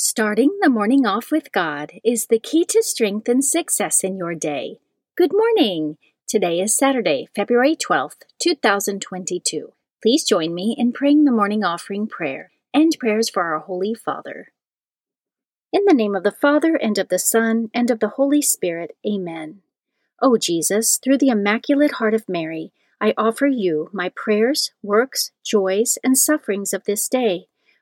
Starting the morning off with God is the key to strength and success in your day. Good morning! Today is Saturday, February 12th, 2022. Please join me in praying the morning offering prayer and prayers for our Holy Father. In the name of the Father, and of the Son, and of the Holy Spirit, Amen. O Jesus, through the Immaculate Heart of Mary, I offer you my prayers, works, joys, and sufferings of this day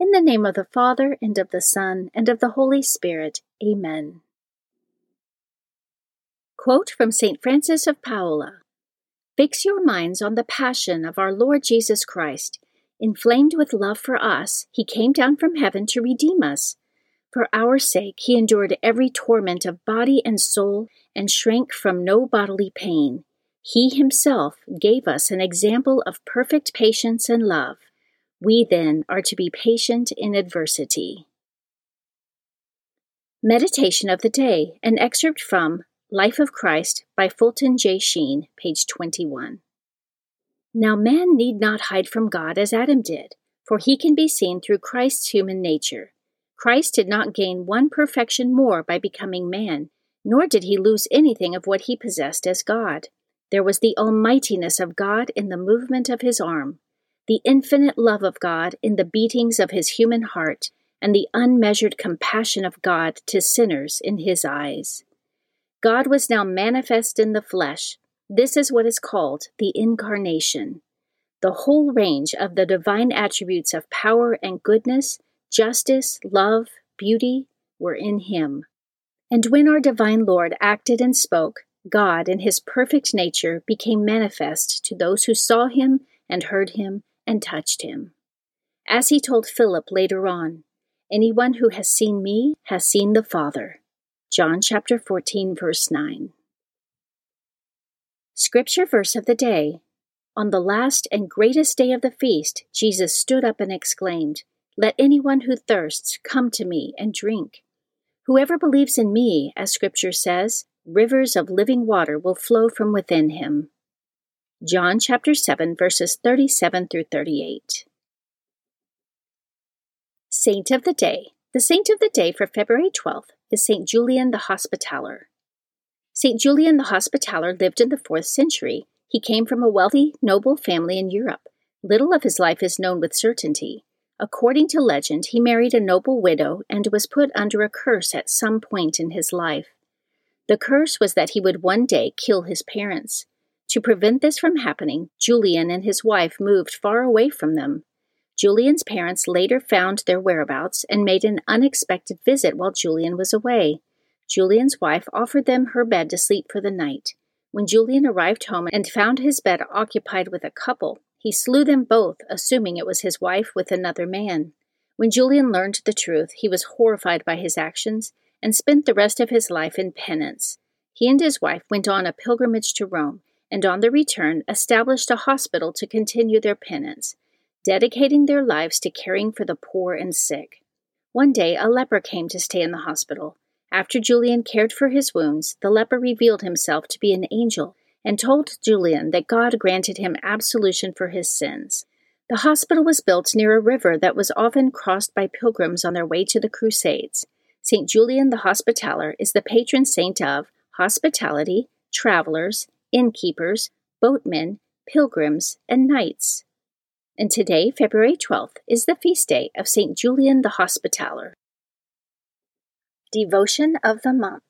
In the name of the Father, and of the Son, and of the Holy Spirit. Amen. Quote from St. Francis of Paola Fix your minds on the passion of our Lord Jesus Christ. Inflamed with love for us, he came down from heaven to redeem us. For our sake, he endured every torment of body and soul and shrank from no bodily pain. He himself gave us an example of perfect patience and love. We then are to be patient in adversity. Meditation of the Day, an excerpt from Life of Christ by Fulton J. Sheen, page 21. Now man need not hide from God as Adam did, for he can be seen through Christ's human nature. Christ did not gain one perfection more by becoming man, nor did he lose anything of what he possessed as God. There was the almightiness of God in the movement of his arm the infinite love of God in the beatings of his human heart, and the unmeasured compassion of God to sinners in his eyes. God was now manifest in the flesh. This is what is called the Incarnation. The whole range of the divine attributes of power and goodness, justice, love, beauty were in him. And when our divine Lord acted and spoke, God in his perfect nature became manifest to those who saw him and heard him and touched him. As he told Philip later on, anyone who has seen me has seen the Father. John chapter 14 verse 9. Scripture verse of the day. On the last and greatest day of the feast, Jesus stood up and exclaimed, Let anyone who thirsts come to me and drink. Whoever believes in me, as Scripture says, rivers of living water will flow from within him. John chapter 7, verses 37 through 38. Saint of the Day. The saint of the day for February 12th is Saint Julian the Hospitaller. Saint Julian the Hospitaller lived in the 4th century. He came from a wealthy, noble family in Europe. Little of his life is known with certainty. According to legend, he married a noble widow and was put under a curse at some point in his life. The curse was that he would one day kill his parents. To prevent this from happening, Julian and his wife moved far away from them. Julian's parents later found their whereabouts and made an unexpected visit while Julian was away. Julian's wife offered them her bed to sleep for the night. When Julian arrived home and found his bed occupied with a couple, he slew them both, assuming it was his wife with another man. When Julian learned the truth, he was horrified by his actions and spent the rest of his life in penance. He and his wife went on a pilgrimage to Rome and on the return established a hospital to continue their penance, dedicating their lives to caring for the poor and sick. One day, a leper came to stay in the hospital. After Julian cared for his wounds, the leper revealed himself to be an angel and told Julian that God granted him absolution for his sins. The hospital was built near a river that was often crossed by pilgrims on their way to the Crusades. St. Julian the Hospitaller is the patron saint of hospitality, travelers, innkeepers, boatmen, pilgrims, and knights. And today, February 12th, is the feast day of St. Julian the Hospitaller. Devotion of the Month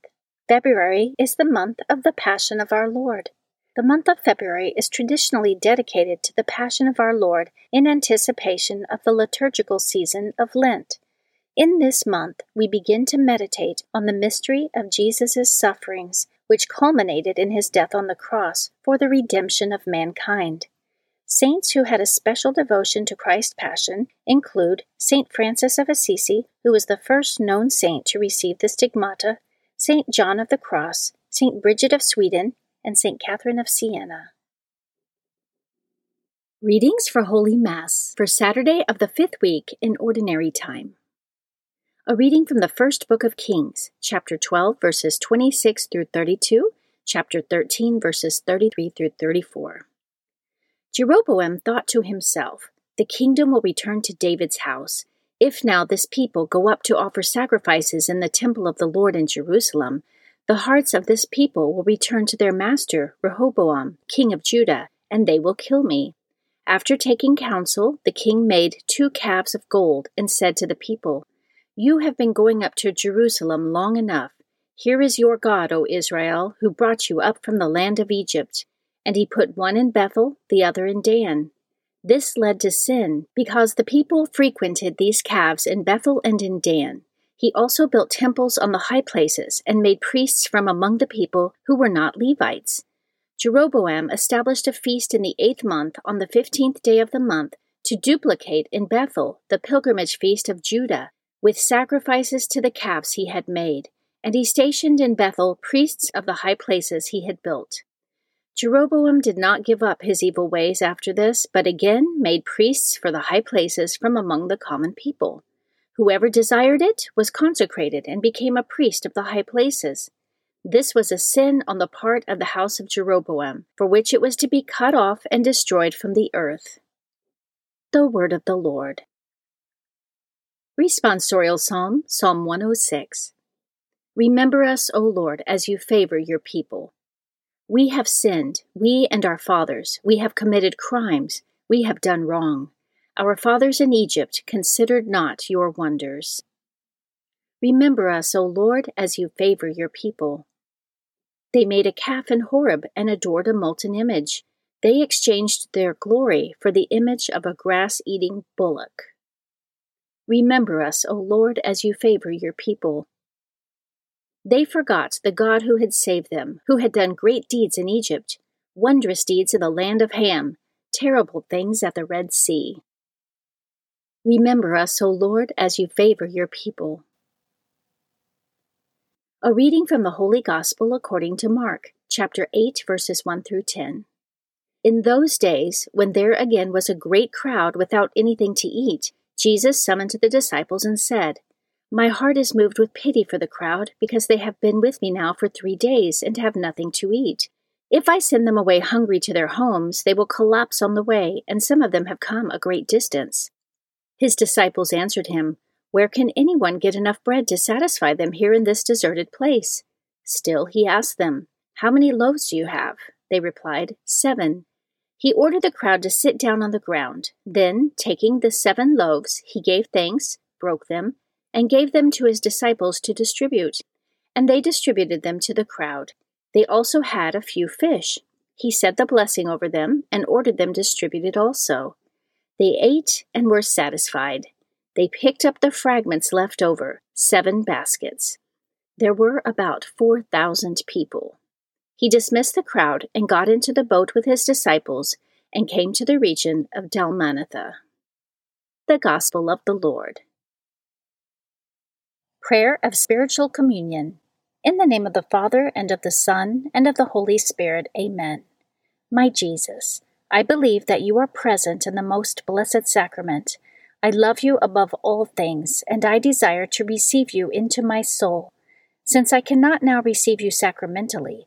February is the month of the Passion of our Lord. The month of February is traditionally dedicated to the Passion of our Lord in anticipation of the liturgical season of Lent. In this month, we begin to meditate on the mystery of Jesus' sufferings, which culminated in his death on the cross for the redemption of mankind. Saints who had a special devotion to Christ's Passion include Saint Francis of Assisi, who was the first known saint to receive the stigmata, Saint John of the Cross, Saint Bridget of Sweden, and St. Catherine of Siena. Readings for Holy Mass for Saturday of the fifth week in Ordinary Time. A reading from the first book of Kings, chapter 12, verses 26 through 32, chapter 13, verses 33 through 34. Jeroboam thought to himself, The kingdom will return to David's house. If now this people go up to offer sacrifices in the temple of the Lord in Jerusalem, the hearts of this people will return to their master, Rehoboam, king of Judah, and they will kill me. After taking counsel, the king made two calves of gold and said to the people, You have been going up to Jerusalem long enough. Here is your God, O Israel, who brought you up from the land of Egypt. And he put one in Bethel, the other in Dan. This led to sin, because the people frequented these calves in Bethel and in Dan. He also built temples on the high places and made priests from among the people who were not Levites. Jeroboam established a feast in the eighth month on the fifteenth day of the month to duplicate in Bethel the pilgrimage feast of Judah, with sacrifices to the calves he had made, and he stationed in Bethel priests of the high places he had built. Jeroboam did not give up his evil ways after this, but again made priests for the high places from among the common people. Whoever desired it was consecrated and became a priest of the high places. This was a sin on the part of the house of Jeroboam, for which it was to be cut off and destroyed from the earth. The Word of the Lord. Responsorial Psalm, Psalm 106. Remember us, O Lord, as you favor your people. We have sinned, we and our fathers. We have committed crimes. We have done wrong. Our fathers in Egypt considered not your wonders. Remember us, O Lord, as you favor your people. They made a calf in Horeb and adored a molten image. They exchanged their glory for the image of a grass eating bullock. Remember us, O Lord, as you favor your people. They forgot the God who had saved them, who had done great deeds in Egypt, wondrous deeds in the land of Ham, terrible things at the Red Sea. Remember us, O Lord, as you favor your people. A reading from the Holy Gospel according to Mark, chapter 8, verses 1 through 10. In those days, when there again was a great crowd without anything to eat, Jesus summoned the disciples and said, My heart is moved with pity for the crowd, because they have been with me now for three days and have nothing to eat. If I send them away hungry to their homes, they will collapse on the way, and some of them have come a great distance. His disciples answered him, Where can anyone get enough bread to satisfy them here in this deserted place? Still he asked them, How many loaves do you have? They replied, Seven. He ordered the crowd to sit down on the ground. Then, taking the seven loaves, he gave thanks, broke them, and gave them to his disciples to distribute. And they distributed them to the crowd. They also had a few fish. He said the blessing over them and ordered them distributed also. They ate and were satisfied. They picked up the fragments left over, seven baskets. There were about 4,000 people. He dismissed the crowd and got into the boat with his disciples and came to the region of Dalmanutha. The Gospel of the Lord. Prayer of Spiritual Communion. In the name of the Father, and of the Son, and of the Holy Spirit, Amen. My Jesus, I believe that you are present in the most blessed sacrament. I love you above all things, and I desire to receive you into my soul. Since I cannot now receive you sacramentally,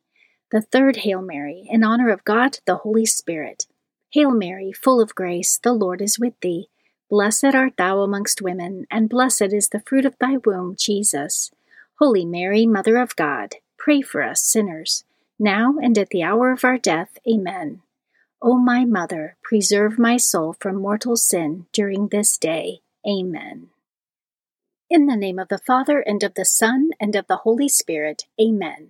The third Hail Mary, in honor of God the Holy Spirit. Hail Mary, full of grace, the Lord is with thee. Blessed art thou amongst women, and blessed is the fruit of thy womb, Jesus. Holy Mary, Mother of God, pray for us sinners, now and at the hour of our death. Amen. O my Mother, preserve my soul from mortal sin during this day. Amen. In the name of the Father, and of the Son, and of the Holy Spirit. Amen.